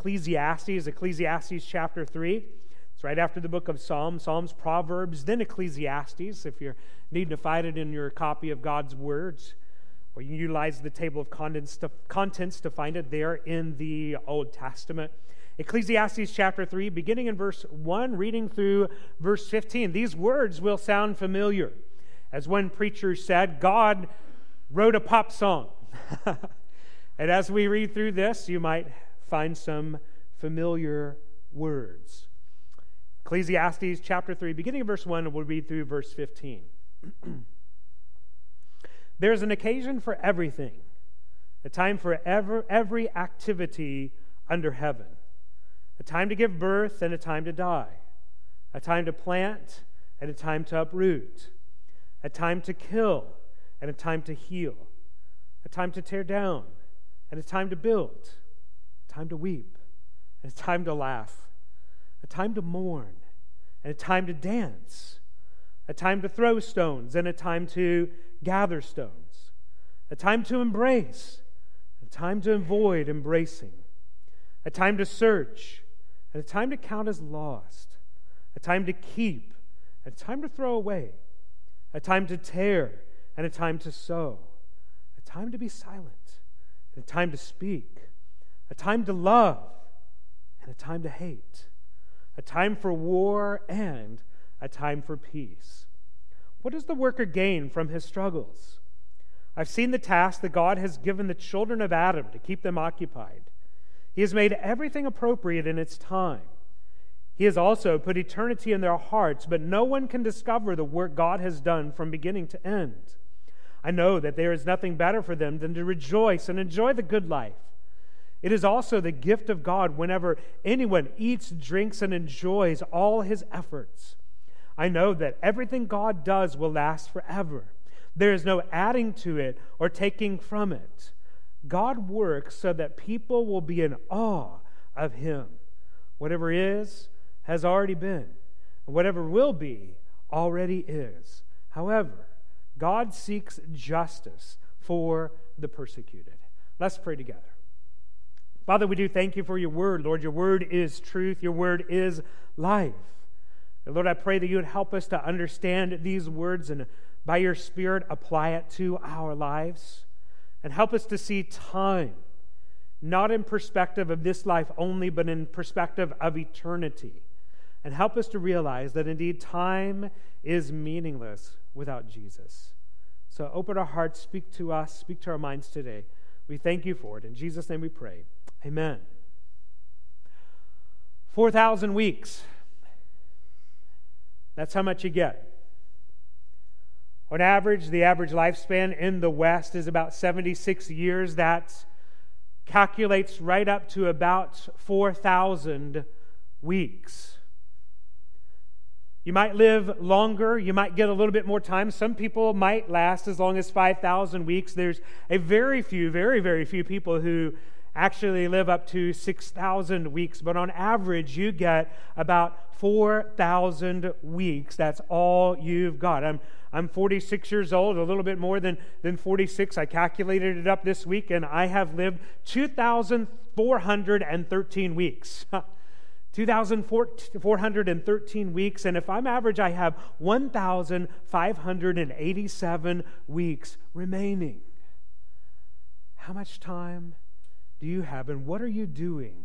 Ecclesiastes, Ecclesiastes chapter 3. It's right after the book of Psalms, Psalms, Proverbs, then Ecclesiastes, if you're needing to find it in your copy of God's words. Or you utilize the table of contents to, contents to find it there in the Old Testament. Ecclesiastes chapter 3, beginning in verse 1, reading through verse 15. These words will sound familiar. As one preacher said, God wrote a pop song. and as we read through this, you might find some familiar words. Ecclesiastes chapter 3, beginning of verse 1, we'll read through verse 15. There's an occasion for everything, a time for ever, every activity under heaven, a time to give birth and a time to die, a time to plant and a time to uproot, a time to kill and a time to heal, a time to tear down and a time to build, a time to weep and a time to laugh, a time to mourn and a time to dance, a time to throw stones and a time to gather stones, a time to embrace, a time to avoid embracing, a time to search, and a time to count as lost, a time to keep, and a time to throw away, a time to tear, and a time to sow, a time to be silent, and a time to speak, a time to love, and a time to hate, a time for war, and a time for peace. What does the worker gain from his struggles? I've seen the task that God has given the children of Adam to keep them occupied. He has made everything appropriate in its time. He has also put eternity in their hearts, but no one can discover the work God has done from beginning to end. I know that there is nothing better for them than to rejoice and enjoy the good life. It is also the gift of God whenever anyone eats, drinks, and enjoys all his efforts. I know that everything God does will last forever. There is no adding to it or taking from it. God works so that people will be in awe of Him. Whatever is, has already been, and whatever will be, already is. However, God seeks justice for the persecuted. Let's pray together. Father, we do thank you for your word, Lord. Your word is truth, your word is life. And Lord, I pray that you would help us to understand these words and by your Spirit apply it to our lives. And help us to see time, not in perspective of this life only, but in perspective of eternity. And help us to realize that indeed time is meaningless without Jesus. So open our hearts, speak to us, speak to our minds today. We thank you for it. In Jesus' name we pray. Amen. 4,000 weeks. That's how much you get. On average, the average lifespan in the West is about 76 years. That calculates right up to about 4,000 weeks. You might live longer. You might get a little bit more time. Some people might last as long as 5,000 weeks. There's a very few, very, very few people who actually live up to 6,000 weeks, but on average, you get about 4,000 weeks. That's all you've got. I'm, I'm 46 years old, a little bit more than, than 46. I calculated it up this week, and I have lived 2,413 weeks. 2,413 weeks, and if I'm average, I have 1,587 weeks remaining. How much time do you have, and what are you doing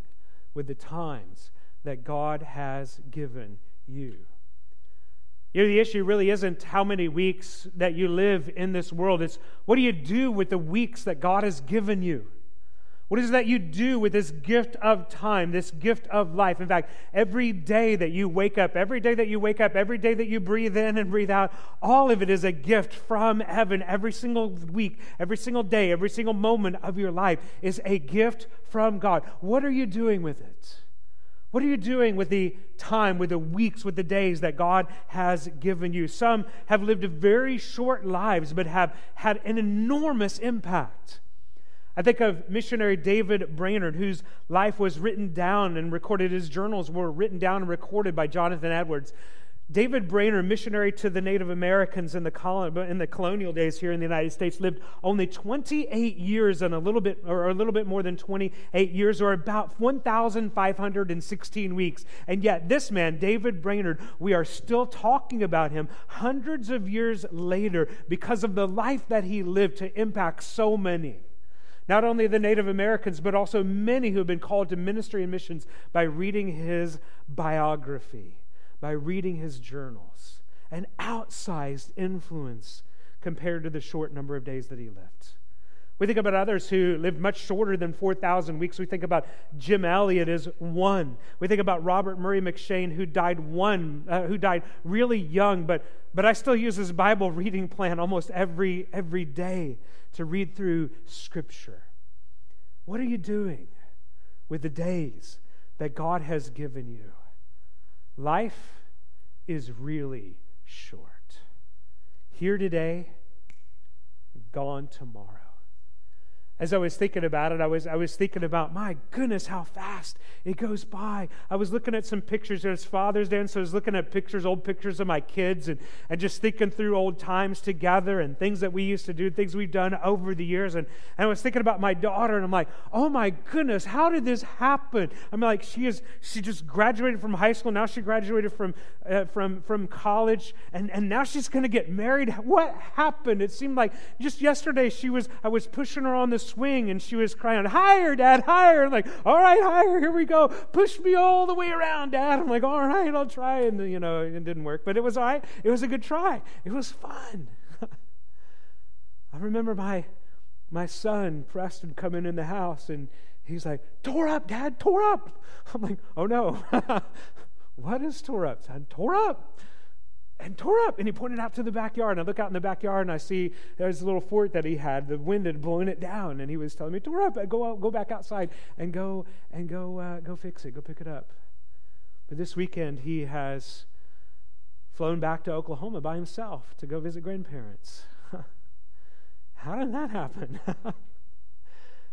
with the times that God has given you? You know, the issue really isn't how many weeks that you live in this world. It's what do you do with the weeks that God has given you? What is it that you do with this gift of time, this gift of life? In fact, every day that you wake up, every day that you wake up, every day that you breathe in and breathe out, all of it is a gift from heaven. Every single week, every single day, every single moment of your life is a gift from God. What are you doing with it? What are you doing with the time, with the weeks, with the days that God has given you? Some have lived very short lives, but have had an enormous impact. I think of missionary David Brainerd, whose life was written down and recorded. His journals were written down and recorded by Jonathan Edwards. David Brainerd, missionary to the Native Americans in the, colon, in the colonial days here in the United States, lived only 28 years and a little bit, or a little bit more than 28 years, or about 1,516 weeks. And yet, this man, David Brainerd, we are still talking about him hundreds of years later because of the life that he lived to impact so many. Not only the Native Americans, but also many who have been called to ministry and missions by reading his biography by reading his journals, an outsized influence compared to the short number of days that he lived. We think about others who lived much shorter than 4,000 weeks. We think about Jim Elliot as one. We think about Robert Murray M'Cheyne, who died one, uh, who died really young, but, but I still use his Bible reading plan almost every, every day to read through Scripture. What are you doing with the days that God has given you? Life is really short. Here today, gone tomorrow. As I was thinking about it, I was, I was thinking about, my goodness, how fast it goes by. I was looking at some pictures. It's Father's Day, and so I was looking at pictures, old pictures of my kids, and, and just thinking through old times together and things that we used to do, things we've done over the years. And, and I was thinking about my daughter, and I'm like, oh my goodness, how did this happen? I'm like, she is she just graduated from high school. Now she graduated from, uh, from, from college, and, and now she's going to get married. What happened? It seemed like just yesterday she was, I was pushing her on this swing and she was crying, Higher, Dad, higher. I'm like, All right, higher, here we go. Push me all the way around, Dad. I'm like, All right, I'll try. And, you know, it didn't work, but it was all right. It was a good try. It was fun. I remember my, my son, Preston, coming in the house and he's like, Tore up, Dad, tore up. I'm like, Oh no. what is tore up, son? Tore up and tore up. And he pointed out to the backyard. And I look out in the backyard and I see there's a little fort that he had. The wind had blown it down. And he was telling me, tore up. Go out, go back outside and go and go uh, go fix it. Go pick it up. But this weekend he has flown back to Oklahoma by himself to go visit grandparents. How did that happen?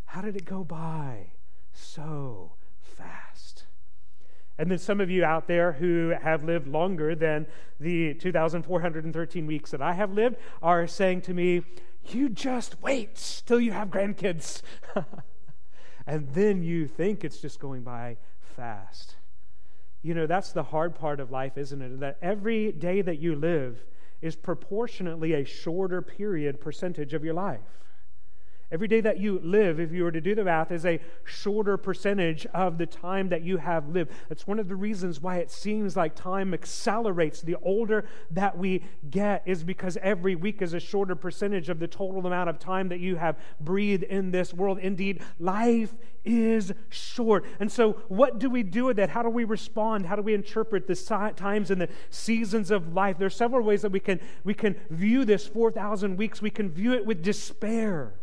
How did it go by so fast? And then some of you out there who have lived longer than the 2,413 weeks that I have lived are saying to me, You just wait till you have grandkids. and then you think it's just going by fast. You know, that's the hard part of life, isn't it? That every day that you live is proportionately a shorter period percentage of your life. Every day that you live, if you were to do the math, is a shorter percentage of the time that you have lived. That's one of the reasons why it seems like time accelerates. The older that we get is because every week is a shorter percentage of the total amount of time that you have breathed in this world. Indeed, life is short. And so, what do we do with that? How do we respond? How do we interpret the times and the seasons of life? There are several ways that we can, we can view this 4,000 weeks. We can view it with despair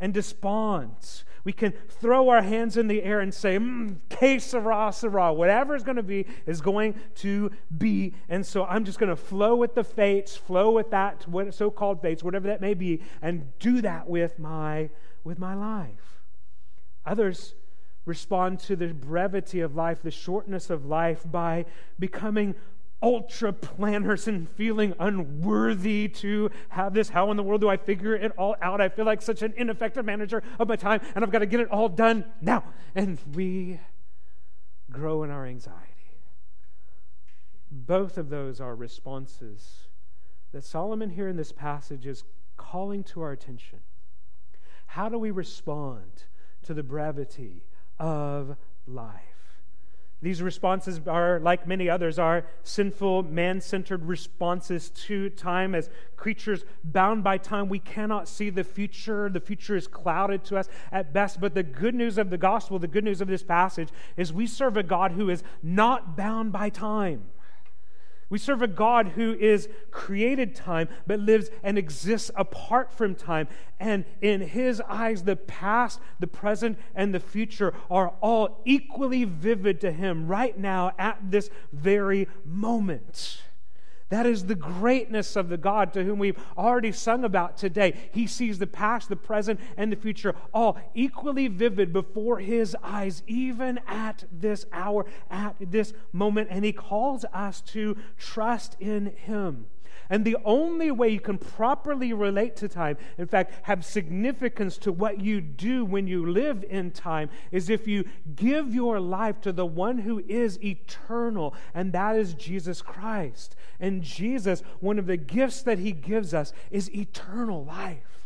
and despond. We can throw our hands in the air and say, mm, que sera, sera. Whatever is going to be is going to be. And so I'm just going to flow with the fates, flow with that so called fates, whatever that may be, and do that with my, with my life. Others respond to the brevity of life, the shortness of life, by becoming ultra planners and feeling unworthy to have this. How in the world do I figure it all out? I feel like such an ineffective manager of my time, and I've got to get it all done now. And we grow in our anxiety. Both of those are responses that Solomon here in this passage is calling to our attention. How do we respond to the brevity of life? These responses are, like many others, are sinful, man centered responses to time. As creatures bound by time, we cannot see the future. The future is clouded to us at best. But the good news of the gospel, the good news of this passage, is we serve a God who is not bound by time. We serve a God who is created time, but lives and exists apart from time. And in his eyes, the past, the present, and the future are all equally vivid to him right now at this very moment. That is the greatness of the God to whom we've already sung about today. He sees the past, the present, and the future all equally vivid before his eyes, even at this hour, at this moment. And he calls us to trust in him. And the only way you can properly relate to time, in fact, have significance to what you do when you live in time, is if you give your life to the one who is eternal, and that is Jesus Christ. And Jesus, one of the gifts that he gives us is eternal life.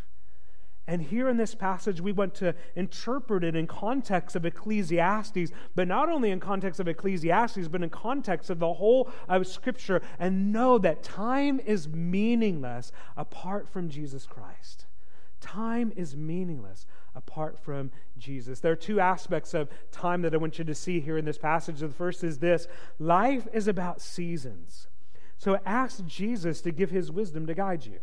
And here in this passage, we want to interpret it in context of Ecclesiastes, but not only in context of Ecclesiastes, but in context of the whole of Scripture, and know that time is meaningless apart from Jesus Christ. Time is meaningless apart from Jesus. There are two aspects of time that I want you to see here in this passage. The first is this life is about seasons. So ask Jesus to give his wisdom to guide you.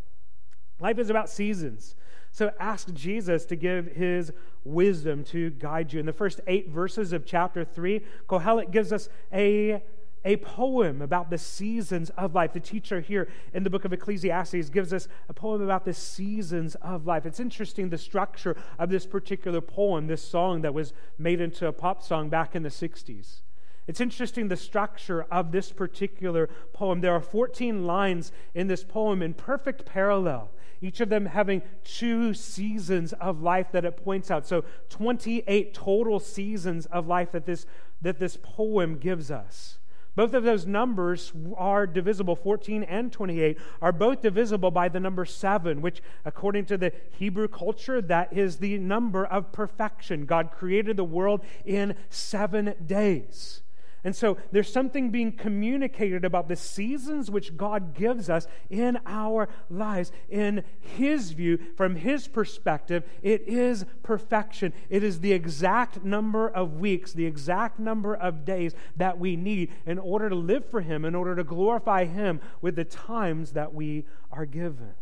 Life is about seasons. So ask Jesus to give his wisdom to guide you. In the first eight verses of chapter 3, Kohelet gives us a, a poem about the seasons of life. The teacher here in the book of Ecclesiastes gives us a poem about the seasons of life. It's interesting the structure of this particular poem, this song that was made into a pop song back in the 60s. It's interesting the structure of this particular poem. There are 14 lines in this poem in perfect parallel each of them having two seasons of life that it points out. So 28 total seasons of life that this, that this poem gives us. Both of those numbers are divisible, 14 and 28, are both divisible by the number 7, which, according to the Hebrew culture, that is the number of perfection. God created the world in seven days. And so there's something being communicated about the seasons which God gives us in our lives. In His view, from His perspective, it is perfection. It is the exact number of weeks, the exact number of days that we need in order to live for Him, in order to glorify Him with the times that we are given.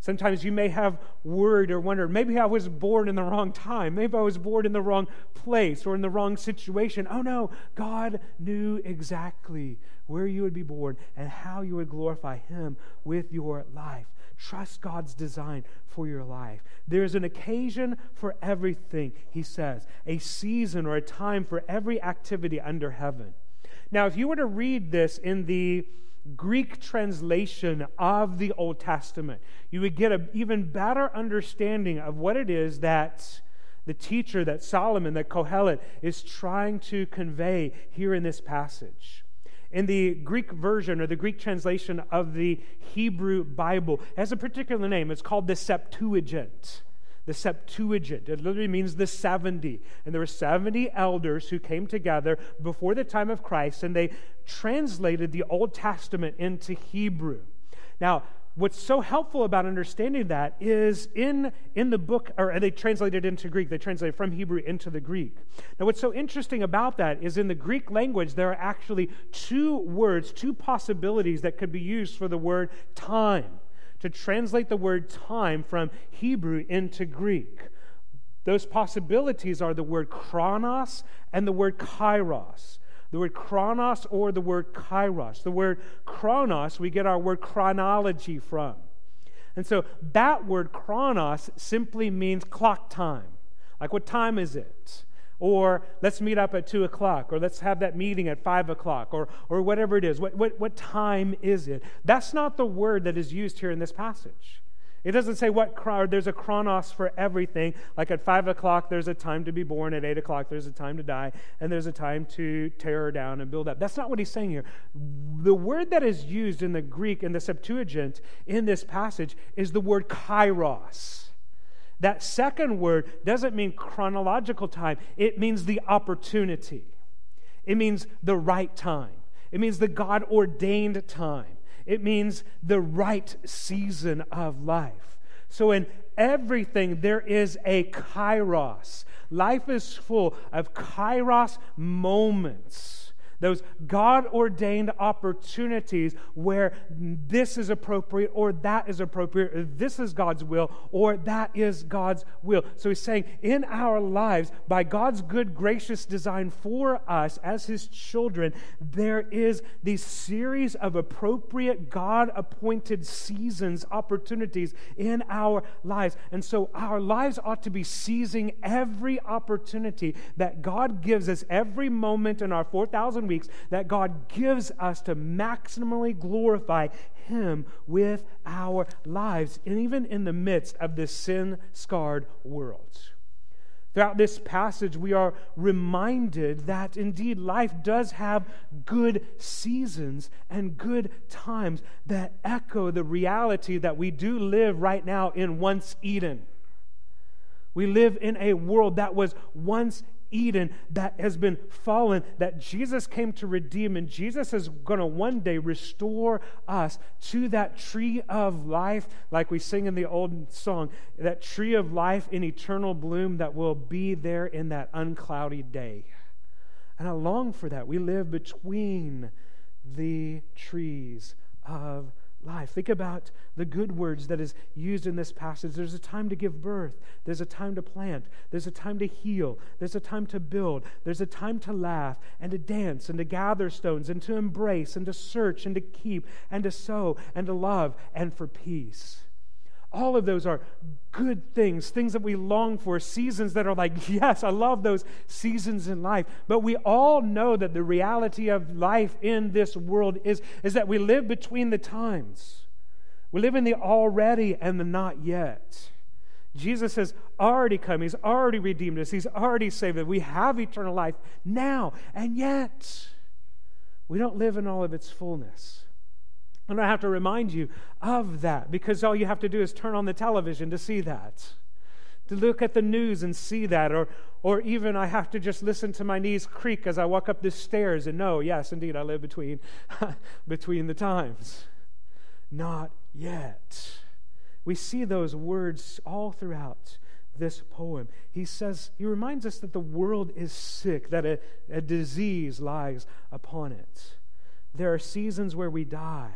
Sometimes you may have worried or wondered, maybe I was born in the wrong time. Maybe I was born in the wrong place or in the wrong situation. Oh no, God knew exactly where you would be born and how you would glorify Him with your life. Trust God's design for your life. There's an occasion for everything, he says, a season or a time for every activity under heaven. Now, if you were to read this in the Greek translation of the Old Testament, you would get an even better understanding of what it is that the teacher, that Solomon, that Kohelet is trying to convey here in this passage. In the Greek version or the Greek translation of the Hebrew Bible, has a particular name. It's called the Septuagint the Septuagint. It literally means the 70. And there were 70 elders who came together before the time of Christ and they translated the Old Testament into Hebrew. Now, what's so helpful about understanding that is in, in the book, or they translated into Greek, they translated from Hebrew into the Greek. Now, what's so interesting about that is in the Greek language, there are actually two words, two possibilities that could be used for the word time to translate the word time from Hebrew into Greek. Those possibilities are the word chronos and the word kairos. The word chronos or the word kairos. The word chronos, we get our word chronology from. And so that word chronos simply means clock time. Like, what time is it? Or let's meet up at 2 o'clock, or let's have that meeting at 5 o'clock, or, or whatever it is. What, what, what time is it? That's not the word that is used here in this passage. It doesn't say what there's a chronos for everything. Like at five o'clock, there's a time to be born. At eight o'clock, there's a time to die, and there's a time to tear down and build up. That's not what he's saying here. The word that is used in the Greek in the Septuagint in this passage is the word kairos. That second word doesn't mean chronological time, it means the opportunity. It means the right time. It means the God ordained time. It means the right season of life. So, in everything, there is a kairos. Life is full of kairos moments those God ordained opportunities where this is appropriate or that is appropriate, or this is God's will or that is God's will. So he's saying, in our lives, by God's good, gracious design for us as his children, there is these series of appropriate, God appointed seasons, opportunities in our lives. And so our lives ought to be seizing every opportunity that God gives us every moment in our 4,000 weeks that God gives us to maximally glorify Him with our lives, and even in the midst of this sin scarred world. Throughout this passage, we are reminded that indeed life does have good seasons and good times that echo the reality that we do live right now in once Eden. We live in a world that was once Eden that has been fallen, that Jesus came to redeem, and Jesus is going to one day restore us to that tree of life, like we sing in the old song, that tree of life in eternal bloom that will be there in that uncloudy day. And I long for that. We live between the trees of life. Think about the good words that is used in this passage. There's a time to give birth, there's a time to plant, there's a time to heal, there's a time to build, there's a time to laugh and to dance and to gather stones and to embrace and to search and to keep and to sow and to love and for peace. All of those are good things, things that we long for, seasons that are like, yes, I love those seasons in life. But we all know that the reality of life in this world is, is that we live between the times. We live in the already and the not yet. Jesus has already come. He's already redeemed us. He's already saved us. We have eternal life now. And yet, we don't live in all of its fullness. And I have to remind you of that because all you have to do is turn on the television to see that, to look at the news and see that, or, or even I have to just listen to my knees creak as I walk up the stairs and know, yes, indeed, I live between, between the times. Not yet. We see those words all throughout this poem. He says, he reminds us that the world is sick, that a, a disease lies upon it. There are seasons where we die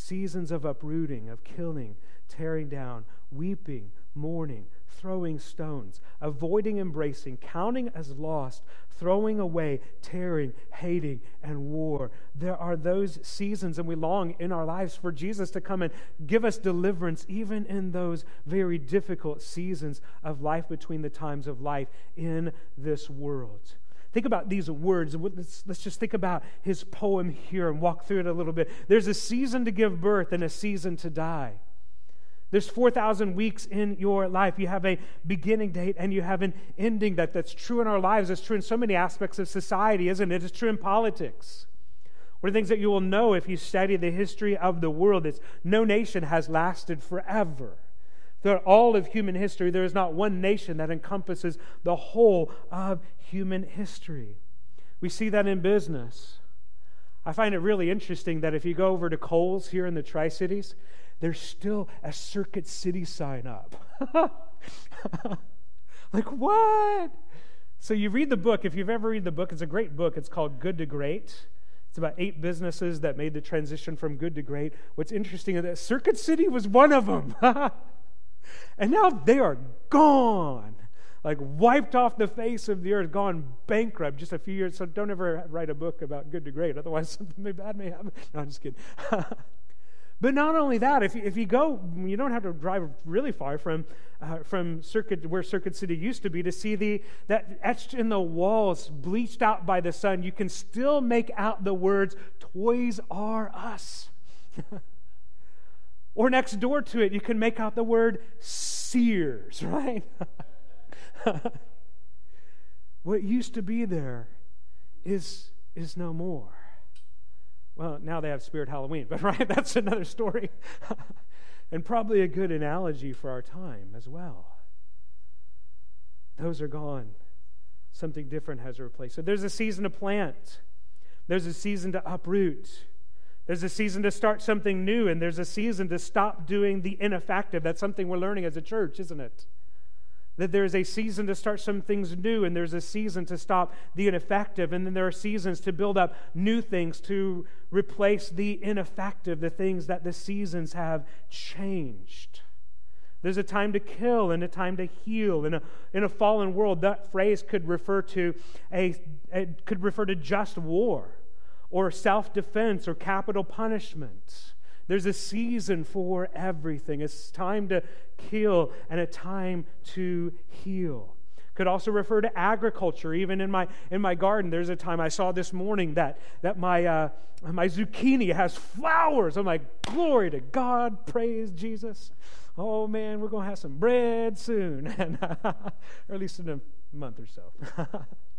seasons of uprooting, of killing, tearing down, weeping, mourning, throwing stones, avoiding embracing, counting as lost, throwing away, tearing, hating, and war. There are those seasons, and we long in our lives for Jesus to come and give us deliverance, even in those very difficult seasons of life between the times of life in this world. Think about these words. Let's, let's just think about his poem here and walk through it a little bit. There's a season to give birth and a season to die. There's 4,000 weeks in your life. You have a beginning date and you have an ending that, that's true in our lives. It's true in so many aspects of society, isn't it? It's true in politics. One of the things that you will know if you study the history of the world is no nation has lasted forever. Throughout all of human history, there is not one nation that encompasses the whole of human history. We see that in business. I find it really interesting that if you go over to Kohl's here in the Tri Cities, there's still a Circuit City sign up. like, what? So you read the book. If you've ever read the book, it's a great book. It's called Good to Great. It's about eight businesses that made the transition from good to great. What's interesting is that Circuit City was one of them. And now they are gone, like wiped off the face of the earth, gone bankrupt just a few years. So don't ever write a book about good to great, otherwise something bad may happen. No, I'm just kidding. But not only that, if, if you go, you don't have to drive really far from, uh, from Circuit, where Circuit City used to be to see the, that etched in the walls, bleached out by the sun, you can still make out the words, Toys R Us. Or next door to it, you can make out the word Sears, right? what used to be there is, is no more. Well, now they have Spirit Halloween, but right, that's another story. and probably a good analogy for our time as well. Those are gone. Something different has replaced. So there's a season to plant, there's a season to uproot. There's a season to start something new, and there's a season to stop doing the ineffective. That's something we're learning as a church, isn't it? that there's a season to start some things new, and there's a season to stop the ineffective, and then there are seasons to build up new things to replace the ineffective, the things that the seasons have changed. There's a time to kill and a time to heal. In a, in a fallen world, that phrase could refer to a, it could refer to just war or self-defense or capital punishment. There's a season for everything. It's time to kill and a time to heal. Could also refer to agriculture. Even in my in my garden, there's a time I saw this morning that that my uh, my zucchini has flowers. I'm like, glory to God, praise Jesus. Oh man, we're gonna have some bread soon, or at least in a month or so.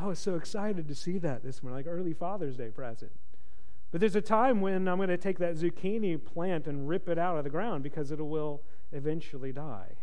I was so excited to see that this morning, like early Father's Day present. But there's a time when I'm going to take that zucchini plant and rip it out of the ground because it will eventually die.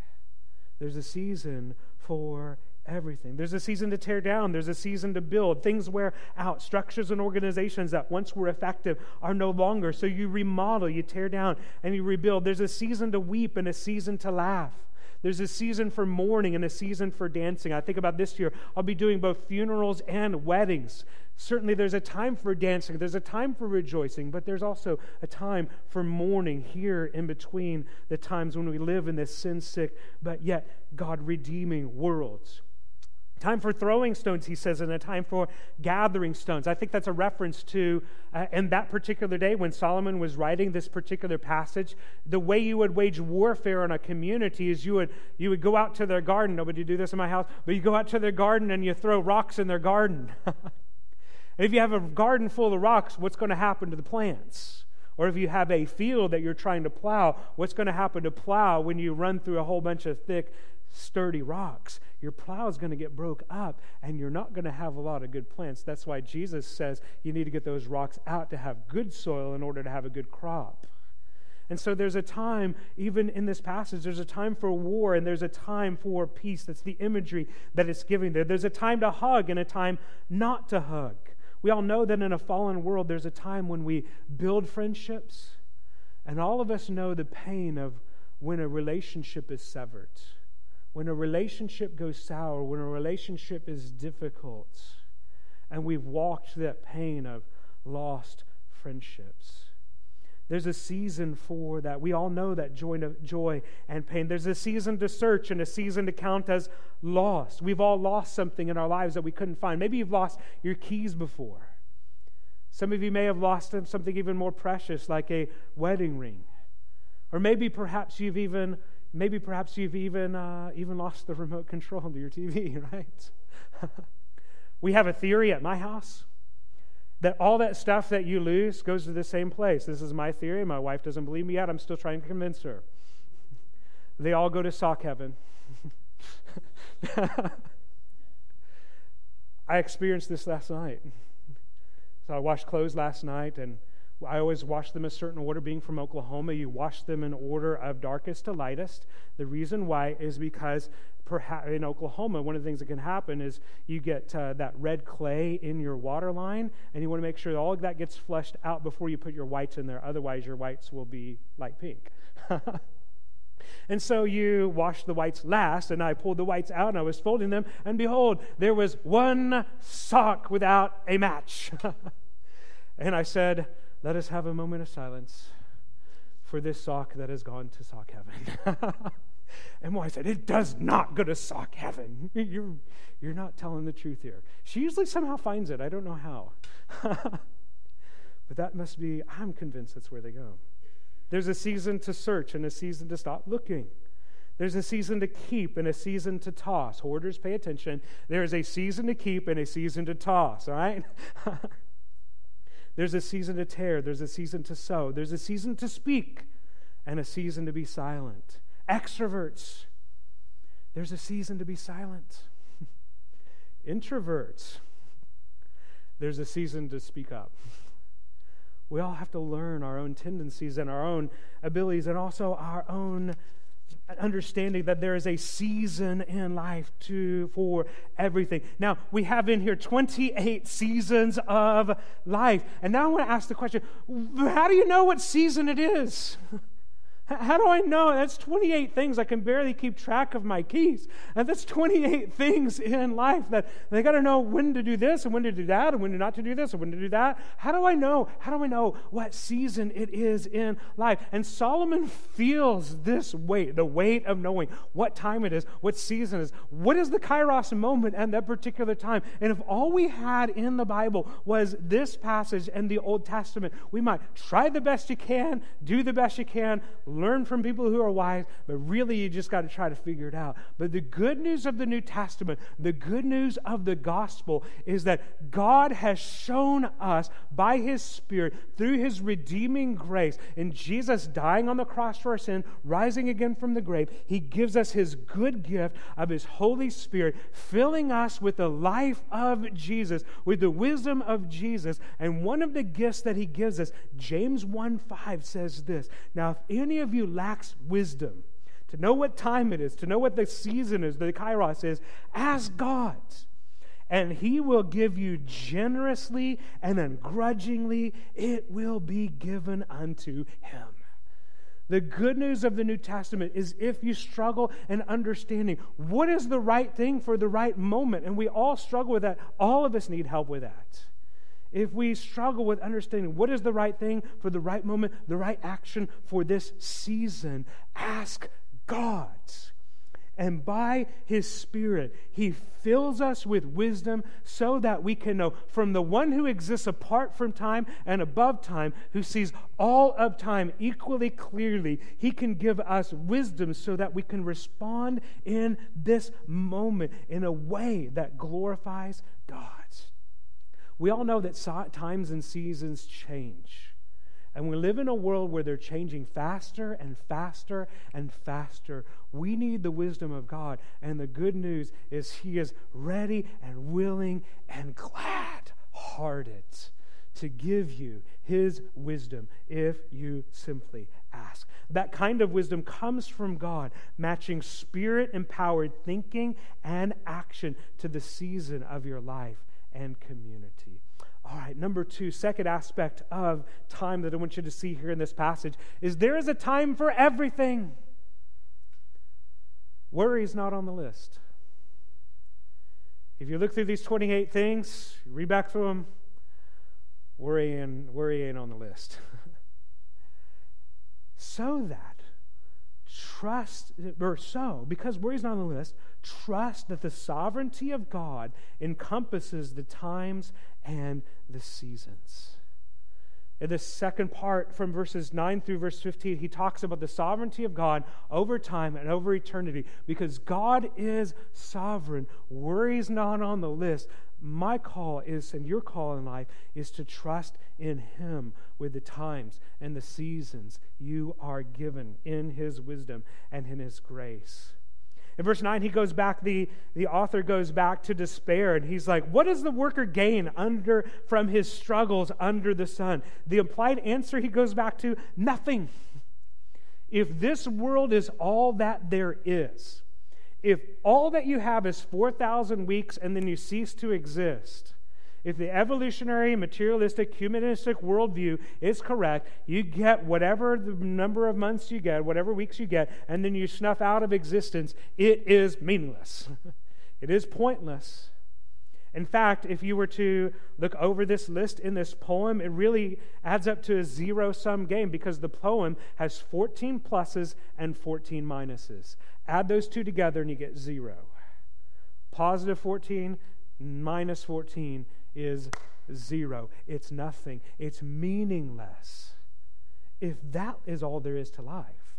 There's a season for everything. There's a season to tear down, there's a season to build. Things wear out. Structures and organizations that once were effective are no longer. So you remodel, you tear down, and you rebuild. There's a season to weep and a season to laugh. There's a season for mourning and a season for dancing. I think about this year, I'll be doing both funerals and weddings. Certainly, there's a time for dancing, there's a time for rejoicing, but there's also a time for mourning here in between the times when we live in this sin sick, but yet God redeeming worlds. Time for throwing stones, he says, and a time for gathering stones. I think that's a reference to, uh, in that particular day when Solomon was writing this particular passage, the way you would wage warfare on a community is you would, you would go out to their garden. Nobody do this in my house, but you go out to their garden and you throw rocks in their garden. if you have a garden full of rocks, what's going to happen to the plants? Or if you have a field that you're trying to plow, what's going to happen to plow when you run through a whole bunch of thick sturdy rocks, your plow is going to get broke up and you're not going to have a lot of good plants. That's why Jesus says you need to get those rocks out to have good soil in order to have a good crop. And so there's a time, even in this passage, there's a time for war and there's a time for peace. That's the imagery that it's giving there. There's a time to hug and a time not to hug. We all know that in a fallen world, there's a time when we build friendships, and all of us know the pain of when a relationship is severed when a relationship goes sour, when a relationship is difficult, and we've walked that pain of lost friendships. There's a season for that. We all know that joy, joy and pain. There's a season to search and a season to count as lost. We've all lost something in our lives that we couldn't find. Maybe you've lost your keys before. Some of you may have lost something even more precious, like a wedding ring. Or maybe perhaps you've even Maybe perhaps you've even, uh, even lost the remote control to your TV, right? we have a theory at my house that all that stuff that you lose goes to the same place. This is my theory. My wife doesn't believe me yet. I'm still trying to convince her. they all go to sock heaven. I experienced this last night. So I washed clothes last night and I always wash them a certain order. Being from Oklahoma, you wash them in order of darkest to lightest. The reason why is because perhaps in Oklahoma, one of the things that can happen is you get uh, that red clay in your water line, and you want to make sure all of that gets flushed out before you put your whites in there. Otherwise, your whites will be light pink. And so you wash the whites last, and I pulled the whites out and I was folding them, and behold, there was one sock without a match. and I said, let us have a moment of silence for this sock that has gone to sock heaven. and I said, It does not go to sock heaven. You're, you're not telling the truth here. She usually somehow finds it. I don't know how. but that must be, I'm convinced that's where they go. There's a season to search and a season to stop looking. There's a season to keep and a season to toss. Hoarders, pay attention. There is a season to keep and a season to toss, all right? There's a season to tear, there's a season to sow, there's a season to speak, and a season to be silent. Extroverts, there's a season to be silent. Introverts, there's a season to speak up. We all have to learn our own tendencies and our own abilities and also our own understanding that there is a season in life to for everything. Now, we have in here 28 seasons of life. And now I want to ask the question, how do you know what season it is? How do I know? That's 28 things. I can barely keep track of my keys. And that's 28 things in life that they got to know when to do this and when to do that and when not to do this and when to do that. How do I know? How do I know what season it is in life? And Solomon feels this weight, the weight of knowing what time it is, what season it is, what is the kairos moment at that particular time. And if all we had in the Bible was this passage and the Old Testament, we might try the best you can, do the best you can learn from people who are wise, but really you just got to try to figure it out. But the good news of the New Testament, the good news of the gospel is that God has shown us by his Spirit through his redeeming grace in Jesus dying on the cross for our sin, rising again from the grave, he gives us his good gift of his Holy Spirit, filling us with the life of Jesus, with the wisdom of Jesus. And one of the gifts that he gives us, James 1 5 says this Now, if any of you lacks wisdom, to know what time it is, to know what the season is, the kairos is, ask God. And he will give you generously and ungrudgingly, it will be given unto him. The good news of the New Testament is if you struggle in understanding what is the right thing for the right moment, and we all struggle with that, all of us need help with that if we struggle with understanding what is the right thing for the right moment, the right action for this season, ask God. And by His Spirit, He fills us with wisdom so that we can know from the one who exists apart from time and above time, who sees all of time equally clearly, He can give us wisdom so that we can respond in this moment in a way that glorifies God. We all know that times and seasons change. And we live in a world where they're changing faster and faster and faster. We need the wisdom of God. And the good news is He is ready and willing and glad hearted to give you His wisdom if you simply ask. That kind of wisdom comes from God, matching spirit empowered thinking and action to the season of your life and community. All right, number two, second aspect of time that I want you to see here in this passage is there is a time for everything. Worry is not on the list. If you look through these 28 things, read back through them, worry ain't, worry ain't on the list. so that trust, or so, because worry's not on the list, trust that the sovereignty of God encompasses the times and the seasons. In the second part, from verses 9 through verse 15, he talks about the sovereignty of God over time and over eternity. Because God is sovereign, worry's not on the list. My call is, and your call in life, is to trust in Him with the times and the seasons you are given in His wisdom and in His grace. In verse 9, he goes back, the, the author goes back to despair, and he's like, What does the worker gain under from his struggles under the sun? The implied answer he goes back to nothing. If this world is all that there is, if all that you have is 4,000 weeks and then you cease to exist, if the evolutionary, materialistic, humanistic worldview is correct, you get whatever the number of months you get, whatever weeks you get, and then you snuff out of existence, it is meaningless. it is pointless. In fact, if you were to look over this list in this poem, it really adds up to a zero sum game because the poem has 14 pluses and 14 minuses. Add those two together and you get zero. Positive 14 minus 14 is zero. It's nothing. It's meaningless. If that is all there is to life,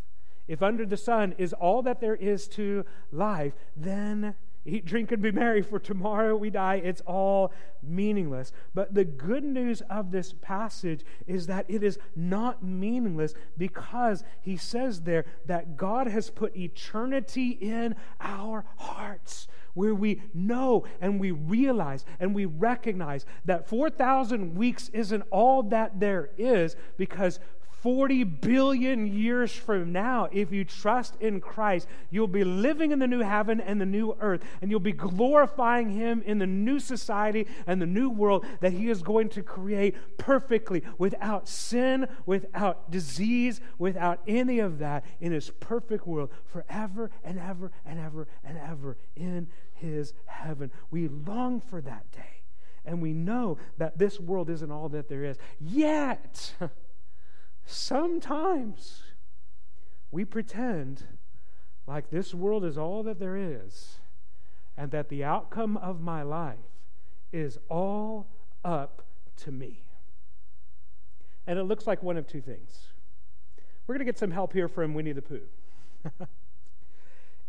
if under the sun is all that there is to life, then eat, drink, and be merry, for tomorrow we die. It's all meaningless. But the good news of this passage is that it is not meaningless because he says there that God has put eternity in our hearts where we know and we realize and we recognize that 4,000 weeks isn't all that there is because 40 billion years from now, if you trust in Christ, you'll be living in the new heaven and the new earth, and you'll be glorifying Him in the new society and the new world that He is going to create perfectly, without sin, without disease, without any of that, in His perfect world, forever and ever and ever and ever in His heaven. We long for that day, and we know that this world isn't all that there is. Yet, Sometimes we pretend like this world is all that there is and that the outcome of my life is all up to me. And it looks like one of two things. We're going to get some help here from Winnie the Pooh.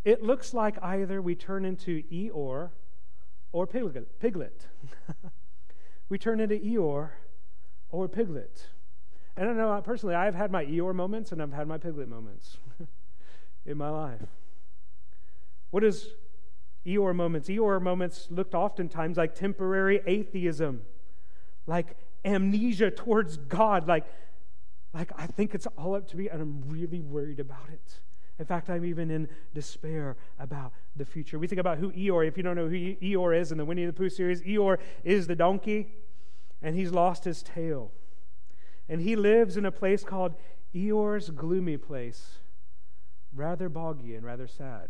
it looks like either we turn into Eeyore or Piglet. Piglet. we turn into Eeyore or Piglet. I know personally, I've had my Eeyore moments and I've had my Piglet moments in my life. What is Eeyore moments? Eeyore moments looked oftentimes like temporary atheism, like amnesia towards God, like, like I think it's all up to me and I'm really worried about it. In fact, I'm even in despair about the future. We think about who Eeyore, if you don't know who Eeyore is in the Winnie the Pooh series, Eeyore is the donkey and he's lost his tail. And he lives in a place called Eeyore's gloomy place, rather boggy and rather sad.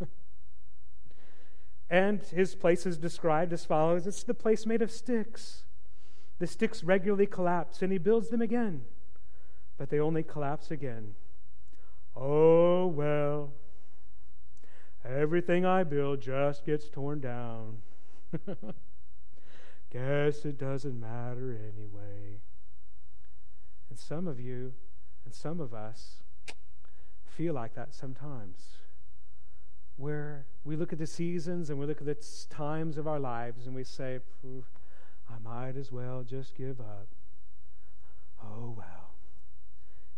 and his place is described as follows it's the place made of sticks. The sticks regularly collapse, and he builds them again, but they only collapse again. Oh, well, everything I build just gets torn down. Guess it doesn't matter anyway. And some of you and some of us feel like that sometimes, where we look at the seasons and we look at the times of our lives and we say, I might as well just give up. Oh, well.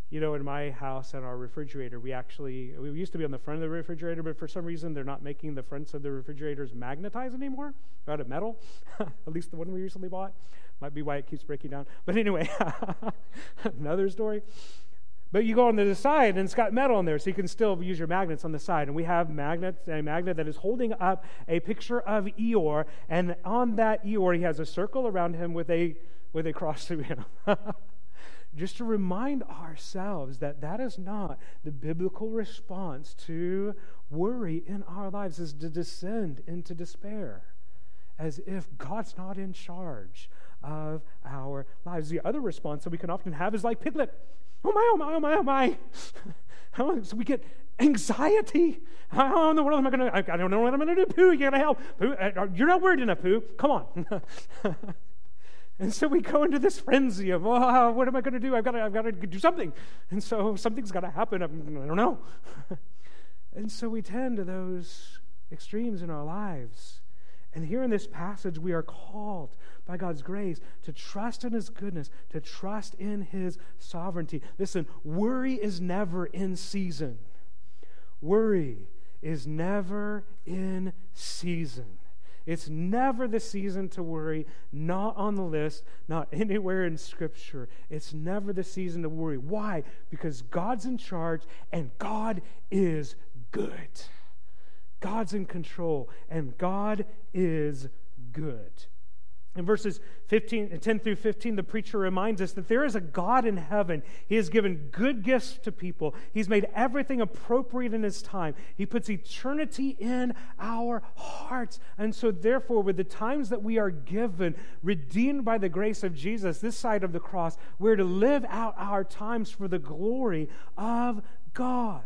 You know, in my house, at our refrigerator, we actually, we used to be on the front of the refrigerator, but for some reason they're not making the fronts of the refrigerators magnetized anymore. They're out of metal, at least the one we recently bought. Might be why it keeps breaking down. But anyway, another story. But you go on the side and it's got metal in there, so you can still use your magnets on the side. And we have magnets, a magnet that is holding up a picture of Eeyore, and on that Eeyore, he has a circle around him with a with a cross through him. Just to remind ourselves that that is not the biblical response to worry in our lives, is to descend into despair as if God's not in charge of our lives. The other response that we can often have is like Piglet. Oh my, oh my, oh my, oh my. so we get anxiety. How in the world am I going to? I don't know what I'm going to do. Pooh, you got to help. Pooh, uh, you're not worried enough, Pooh. Come on. and so we go into this frenzy of, oh, what am I going to do? I've got to, I've got to do something. And so something's got to happen. I'm, I don't know. and so we tend to those extremes in our lives. And here in this passage, we are called by God's grace to trust in His goodness, to trust in His sovereignty. Listen, worry is never in season. Worry is never in season. It's never the season to worry, not on the list, not anywhere in Scripture. It's never the season to worry. Why? Because God's in charge and God is good. God's in control, and God is good. In verses 15, uh, 10 through 15, the preacher reminds us that there is a God in heaven. He has given good gifts to people. He's made everything appropriate in His time. He puts eternity in our hearts. And so, therefore, with the times that we are given, redeemed by the grace of Jesus, this side of the cross, we're to live out our times for the glory of God.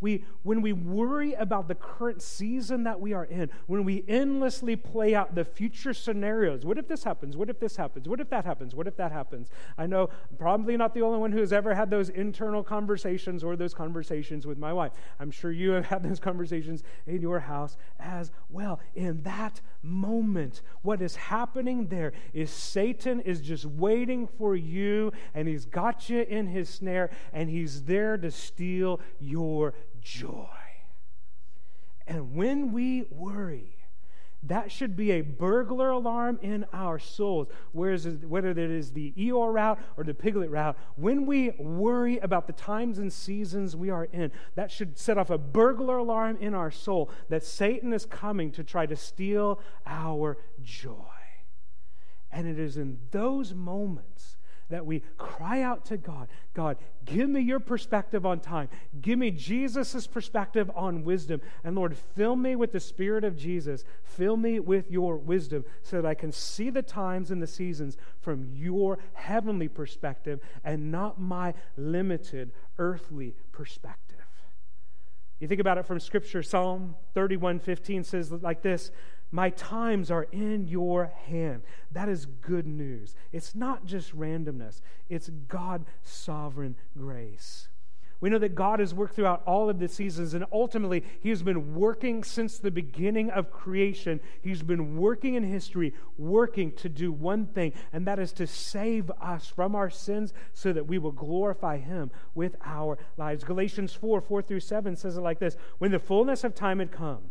We, when we worry about the current season that we are in, when we endlessly play out the future scenarios, what if this happens? What if this happens? What if that happens? What if that happens? I know I'm probably not the only one who has ever had those internal conversations or those conversations with my wife. I'm sure you have had those conversations in your house as well. In that moment, what is happening there is Satan is just waiting for you and he's got you in his snare and he's there to steal your joy. And when we worry That should be a burglar alarm in our souls. Whereas, whether it is the Eeyore route or the Piglet route, when we worry about the times and seasons we are in, that should set off a burglar alarm in our soul that Satan is coming to try to steal our joy. And it is in those moments that we cry out to God God, give me your perspective on time. Give me Jesus' perspective on wisdom. And Lord, fill me with the Spirit of Jesus. Fill me with your wisdom so that I can see the times and the seasons from your heavenly perspective and not my limited earthly perspective. You think about it from Scripture, Psalm 31 15 says like this my times are in your hand. That is good news. It's not just randomness, it's God's sovereign grace. We know that God has worked throughout all of the seasons, and ultimately, He has been working since the beginning of creation. He's been working in history, working to do one thing, and that is to save us from our sins so that we will glorify Him with our lives. Galatians 4 4 through 7 says it like this When the fullness of time had come,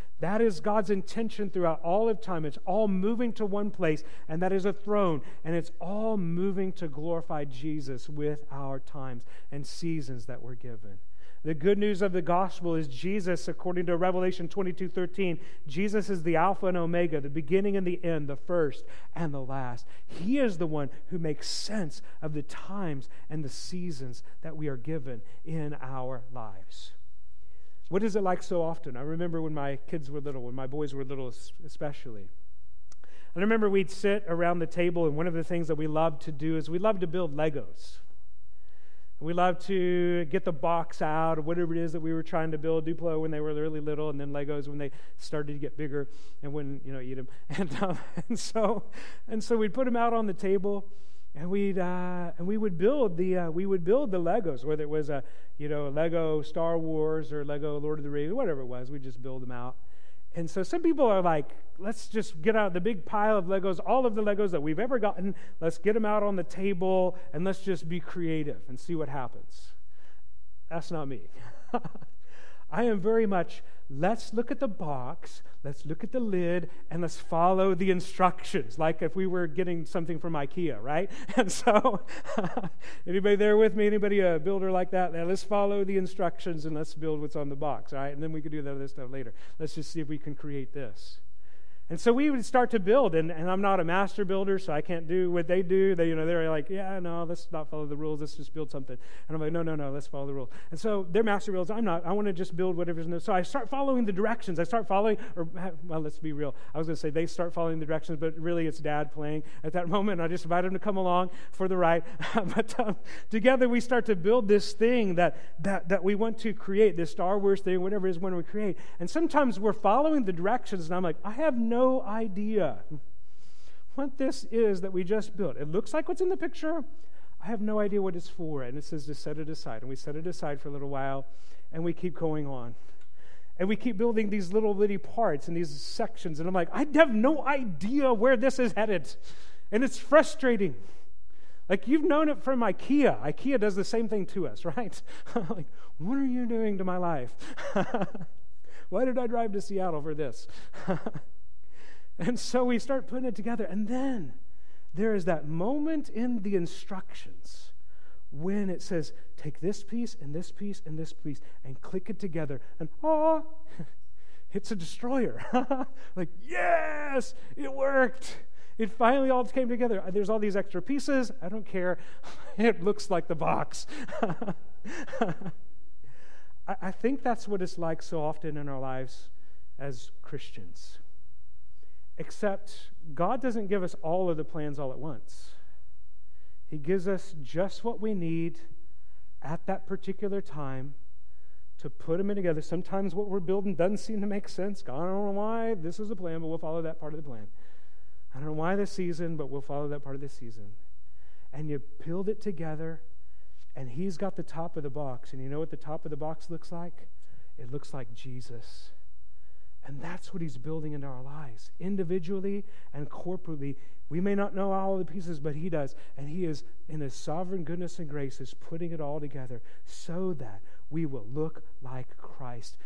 That is God's intention throughout all of time. It's all moving to one place, and that is a throne. And it's all moving to glorify Jesus with our times and seasons that we're given. The good news of the gospel is Jesus, according to Revelation 22 13, Jesus is the Alpha and Omega, the beginning and the end, the first and the last. He is the one who makes sense of the times and the seasons that we are given in our lives. What is it like so often? I remember when my kids were little, when my boys were little especially. I remember we'd sit around the table, and one of the things that we loved to do is we loved to build Legos. We loved to get the box out or whatever it is that we were trying to build. Duplo when they were really little, and then Legos when they started to get bigger and wouldn't, you know eat them. And, um, and so and so we'd put them out on the table, and we'd uh, and we would build the uh, we would build the Legos, whether it was a you know Lego Star Wars or Lego Lord of the Rings, whatever it was, we'd just build them out. And so some people are like, let's just get out the big pile of Legos, all of the Legos that we've ever gotten, let's get them out on the table and let's just be creative and see what happens. That's not me. I am very much, let's look at the box, let's look at the lid, and let's follow the instructions, like if we were getting something from IKEA, right? And so, anybody there with me? Anybody a builder like that? Now, let's follow the instructions and let's build what's on the box, all right? And then we can do that other stuff later. Let's just see if we can create this. And so we would start to build, and, and I'm not a master builder, so I can't do what they do. They, you know, they're like, yeah, no, let's not follow the rules. Let's just build something. And I'm like, no, no, no, let's follow the rules. And so they're master builders. I'm not. I want to just build whatever's in there. So I start following the directions. I start following, or well, let's be real. I was going to say they start following the directions, but really it's dad playing at that moment. I just invite him to come along for the ride. but um, together we start to build this thing that, that, that we want to create, this Star Wars thing, whatever it is when we create. And sometimes we're following the directions, and I'm like, I have no idea idea what this is that we just built. It looks like what's in the picture. I have no idea what it's for. And it says to set it aside. And we set it aside for a little while, and we keep going on. And we keep building these little bitty parts and these sections. And I'm like, I have no idea where this is headed. And it's frustrating. Like you've known it from IKEA. IKEA does the same thing to us, right? like, what are you doing to my life? Why did I drive to Seattle for this? And so we start putting it together. And then there is that moment in the instructions when it says, take this piece and this piece and this piece and click it together. And oh, it's a destroyer. like, yes, it worked. It finally all came together. There's all these extra pieces. I don't care. it looks like the box. I think that's what it's like so often in our lives as Christians. Except God doesn't give us all of the plans all at once. He gives us just what we need at that particular time to put them in together. Sometimes what we're building doesn't seem to make sense. God, I don't know why this is the plan, but we'll follow that part of the plan. I don't know why this season, but we'll follow that part of the season. And you build it together, And He's got the top of the box. And you know what the top of the box looks like? It looks like Jesus. And that's what He's building into our lives, individually and corporately. We may not know all the pieces, but He does. And He is, in His sovereign goodness and grace, is putting it all together so that we will look like Christ.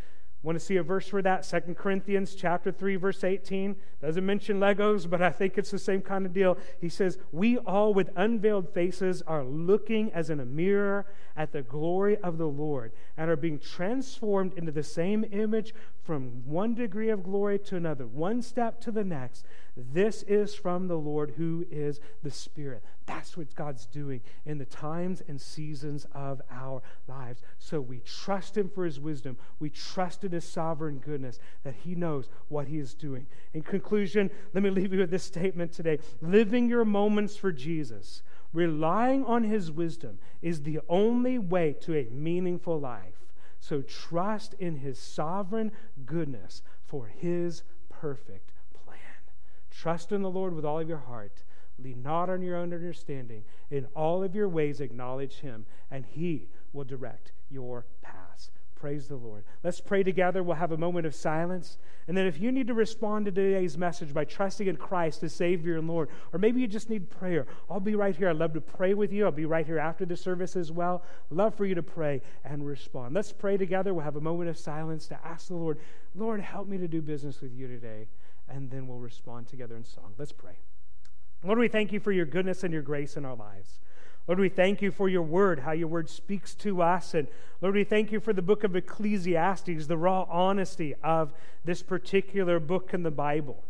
Want to see a verse for that? Second Corinthians chapter 3 verse 18. Doesn't mention Legos, but I think it's the same kind of deal. He says, "We all with unveiled faces are looking as in a mirror at the glory of the Lord and are being transformed into the same image from one degree of glory to another, one step to the next. This is from the Lord who is the Spirit." That's what God's doing in the times and seasons of our lives. So we trust him for his wisdom. We trust in his sovereign goodness that he knows what he is doing. In conclusion, let me leave you with this statement today. Living your moments for Jesus Relying on His wisdom is the only way to a meaningful life. So trust in His sovereign goodness for His perfect plan. Trust in the Lord with all of your heart. Lean not on your own understanding. In all of your ways, acknowledge Him, and He will direct your paths. Praise the Lord. Let's pray together. We'll have a moment of silence. And then, if you need to respond to today's message by trusting in Christ as Savior and Lord, or maybe you just need prayer, I'll be right here. I'd love to pray with you. I'll be right here after the service as well. Love for you to pray and respond. Let's pray together. We'll have a moment of silence to ask the Lord, Lord, help me to do business with you today. And then we'll respond together in song. Let's pray. Lord, we thank you for your goodness and your grace in our lives. Lord, we thank you for your word, how your word speaks to us. And Lord, we thank you for the book of Ecclesiastes, the raw honesty of this particular book in the Bible.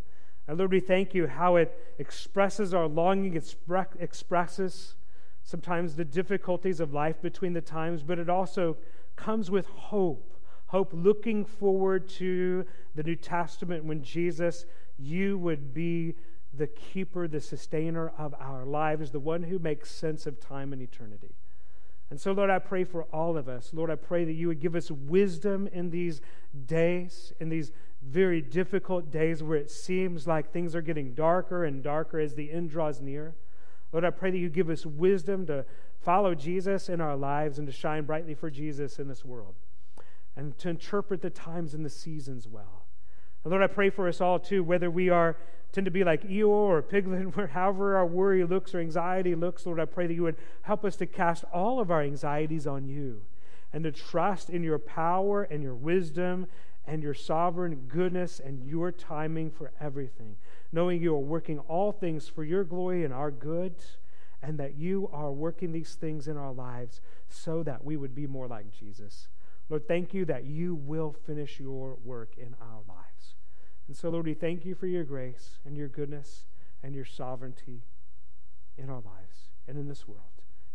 And Lord, we thank you how it expresses our longing, it expresses sometimes the difficulties of life between the times, but it also comes with hope. Hope looking forward to the New Testament when Jesus, you would be the keeper, the sustainer of our lives, the one who makes sense of time and eternity. And so, Lord, I pray for all of us. Lord, I pray that you would give us wisdom in these days, in these very difficult days where it seems like things are getting darker and darker as the end draws near. Lord, I pray that you give us wisdom to follow Jesus in our lives and to shine brightly for Jesus in this world and to interpret the times and the seasons well. Lord, I pray for us all too, whether we are tend to be like Eeyore or Piglet, where however our worry looks or anxiety looks, Lord, I pray that you would help us to cast all of our anxieties on you and to trust in your power and your wisdom and your sovereign goodness and your timing for everything, knowing you are working all things for your glory and our good, and that you are working these things in our lives so that we would be more like Jesus. Lord, thank you that you will finish your work in our lives. And so, Lord, we thank you for your grace and your goodness and your sovereignty in our lives and in this world.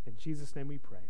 In Jesus' name we pray.